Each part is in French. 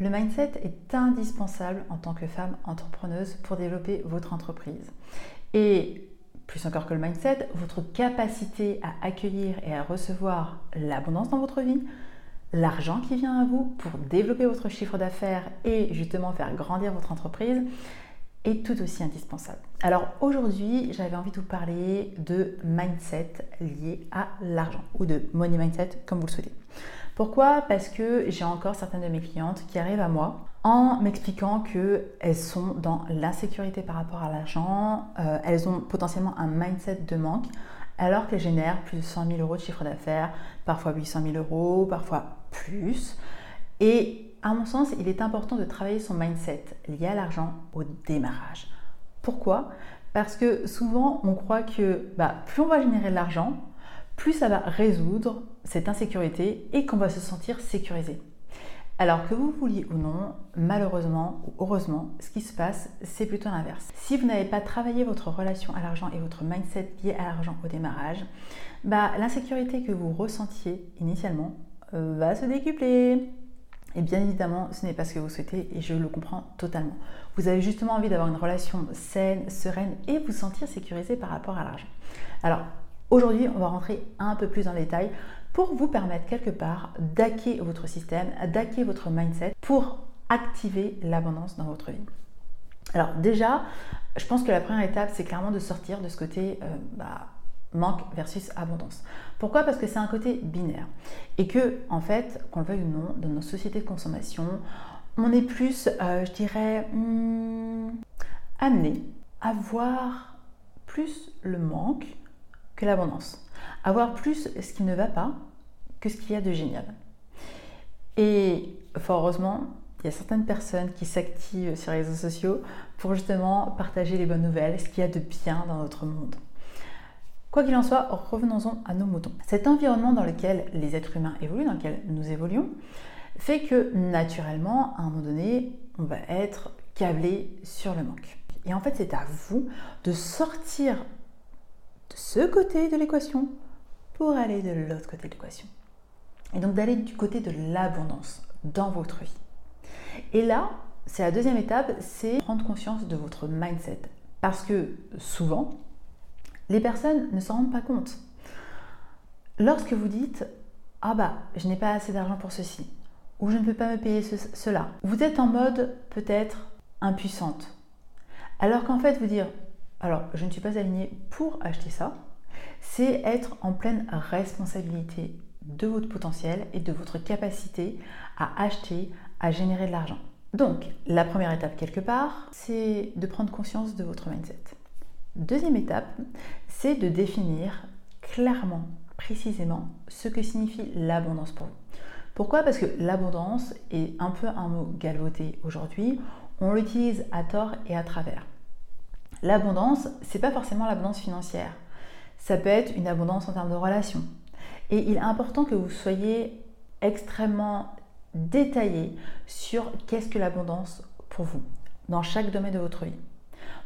Le mindset est indispensable en tant que femme entrepreneuse pour développer votre entreprise. Et plus encore que le mindset, votre capacité à accueillir et à recevoir l'abondance dans votre vie, l'argent qui vient à vous pour développer votre chiffre d'affaires et justement faire grandir votre entreprise est tout aussi indispensable. Alors aujourd'hui, j'avais envie de vous parler de mindset lié à l'argent ou de money mindset comme vous le souhaitez. Pourquoi? Parce que j'ai encore certaines de mes clientes qui arrivent à moi en m'expliquant qu'elles sont dans l'insécurité par rapport à l'argent, euh, elles ont potentiellement un mindset de manque, alors qu'elles génèrent plus de 100 000 euros de chiffre d'affaires, parfois 800 000 euros, parfois plus. Et à mon sens, il est important de travailler son mindset lié à l'argent au démarrage. Pourquoi? Parce que souvent, on croit que bah, plus on va générer de l'argent, plus ça va résoudre cette insécurité et qu'on va se sentir sécurisé. Alors que vous vouliez ou non, malheureusement ou heureusement, ce qui se passe, c'est plutôt l'inverse. Si vous n'avez pas travaillé votre relation à l'argent et votre mindset lié à l'argent au démarrage, bah, l'insécurité que vous ressentiez initialement euh, va se décupler. Et bien évidemment, ce n'est pas ce que vous souhaitez et je le comprends totalement. Vous avez justement envie d'avoir une relation saine, sereine et vous sentir sécurisé par rapport à l'argent. Alors, aujourd'hui, on va rentrer un peu plus le détail pour vous permettre quelque part d'hacker votre système, d'hacker votre mindset pour activer l'abondance dans votre vie. Alors déjà, je pense que la première étape, c'est clairement de sortir de ce côté euh, bah, manque versus abondance. Pourquoi? Parce que c'est un côté binaire. Et que, en fait, qu'on le veuille ou non, dans nos sociétés de consommation, on est plus, euh, je dirais, hmm, amené à voir plus le manque que l'abondance avoir plus ce qui ne va pas que ce qu'il y a de génial. Et fort heureusement, il y a certaines personnes qui s'activent sur les réseaux sociaux pour justement partager les bonnes nouvelles, ce qu'il y a de bien dans notre monde. Quoi qu'il en soit, revenons-en à nos moutons. Cet environnement dans lequel les êtres humains évoluent, dans lequel nous évoluons, fait que naturellement, à un moment donné, on va être câblé sur le manque. Et en fait, c'est à vous de sortir de ce côté de l'équation pour aller de l'autre côté de l'équation. Et donc d'aller du côté de l'abondance dans votre vie. Et là, c'est la deuxième étape, c'est prendre conscience de votre mindset. Parce que souvent, les personnes ne s'en rendent pas compte. Lorsque vous dites Ah bah, je n'ai pas assez d'argent pour ceci, ou je ne peux pas me payer cela, vous êtes en mode peut-être impuissante. Alors qu'en fait, vous dire Alors, je ne suis pas alignée pour acheter ça, c'est être en pleine responsabilité de votre potentiel et de votre capacité à acheter, à générer de l'argent. Donc, la première étape quelque part, c'est de prendre conscience de votre mindset. Deuxième étape, c'est de définir clairement, précisément, ce que signifie l'abondance pour vous. Pourquoi? Parce que l'abondance est un peu un mot galvaudé aujourd'hui. On l'utilise à tort et à travers. L'abondance, c'est pas forcément l'abondance financière. Ça peut être une abondance en termes de relations. Et il est important que vous soyez extrêmement détaillé sur qu'est-ce que l'abondance pour vous dans chaque domaine de votre vie.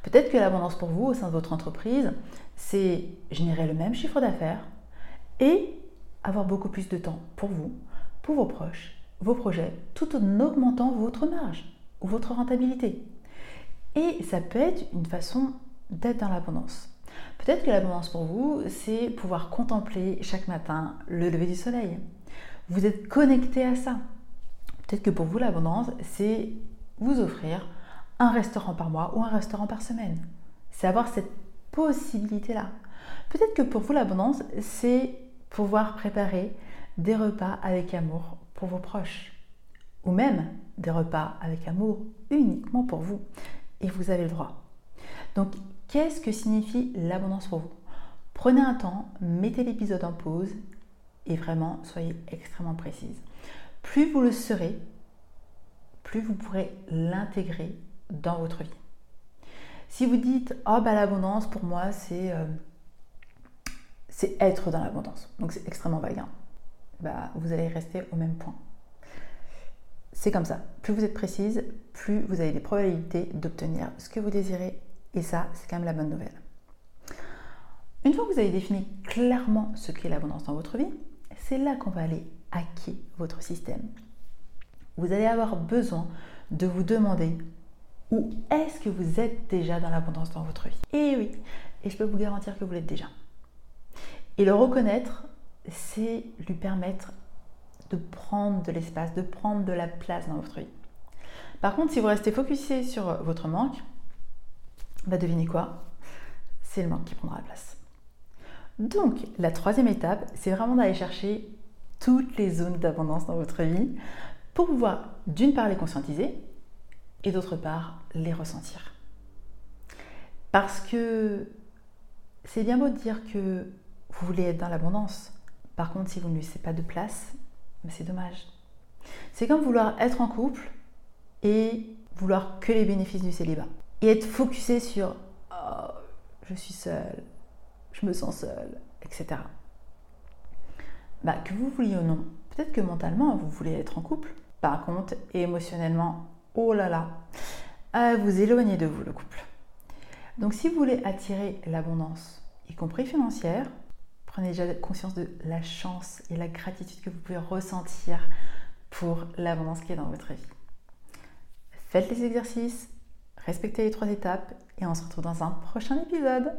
Peut-être que l'abondance pour vous au sein de votre entreprise, c'est générer le même chiffre d'affaires et avoir beaucoup plus de temps pour vous, pour vos proches, vos projets, tout en augmentant votre marge ou votre rentabilité. Et ça peut être une façon d'être dans l'abondance. Peut-être que l'abondance pour vous, c'est pouvoir contempler chaque matin le lever du soleil. Vous êtes connecté à ça. Peut-être que pour vous, l'abondance, c'est vous offrir un restaurant par mois ou un restaurant par semaine. C'est avoir cette possibilité-là. Peut-être que pour vous, l'abondance, c'est pouvoir préparer des repas avec amour pour vos proches. Ou même des repas avec amour uniquement pour vous. Et vous avez le droit. Donc, Qu'est-ce que signifie l'abondance pour vous? Prenez un temps, mettez l'épisode en pause et vraiment soyez extrêmement précise. Plus vous le serez, plus vous pourrez l'intégrer dans votre vie. Si vous dites oh bah l'abondance pour moi c'est euh, être dans l'abondance, donc c'est extrêmement vague, hein. bah, vous allez rester au même point. C'est comme ça. Plus vous êtes précise, plus vous avez des probabilités d'obtenir ce que vous désirez et ça, c'est quand même la bonne nouvelle. Une fois que vous avez défini clairement ce qu'est l'abondance dans votre vie, c'est là qu'on va aller hacker votre système. vous allez avoir besoin de vous demander où est-ce que vous êtes déjà dans l'abondance dans votre vie. Et oui, et je peux vous garantir que vous l'êtes déjà. Et le reconnaître, c'est lui permettre de prendre de l'espace, de prendre de la place dans votre vie. Par contre, si vous restez focusé sur votre manque, bah devinez quoi? C'est le manque qui prendra la place. Donc, la troisième étape, c'est vraiment d'aller chercher toutes les zones d'abondance dans votre vie pour pouvoir d'une part les conscientiser et d'autre part les ressentir. Parce que c'est bien beau de dire que vous voulez être dans l'abondance. Par contre, si vous ne laissez pas de place, c'est dommage. C'est comme vouloir être en couple et vouloir que les bénéfices du célibat. Et être focusé sur oh, je suis seule, je me sens seule, etc. Bah, que vous vouliez ou non, peut-être que mentalement vous voulez être en couple. Par contre, émotionnellement, oh là là, vous éloigner de vous le couple. Donc si vous voulez attirer l'abondance, y compris financière, prenez déjà conscience de la chance et la gratitude que vous pouvez ressentir pour l'abondance qui est dans votre vie. Faites les exercices, respectez les trois étapes et on se retrouve dans un prochain épisode.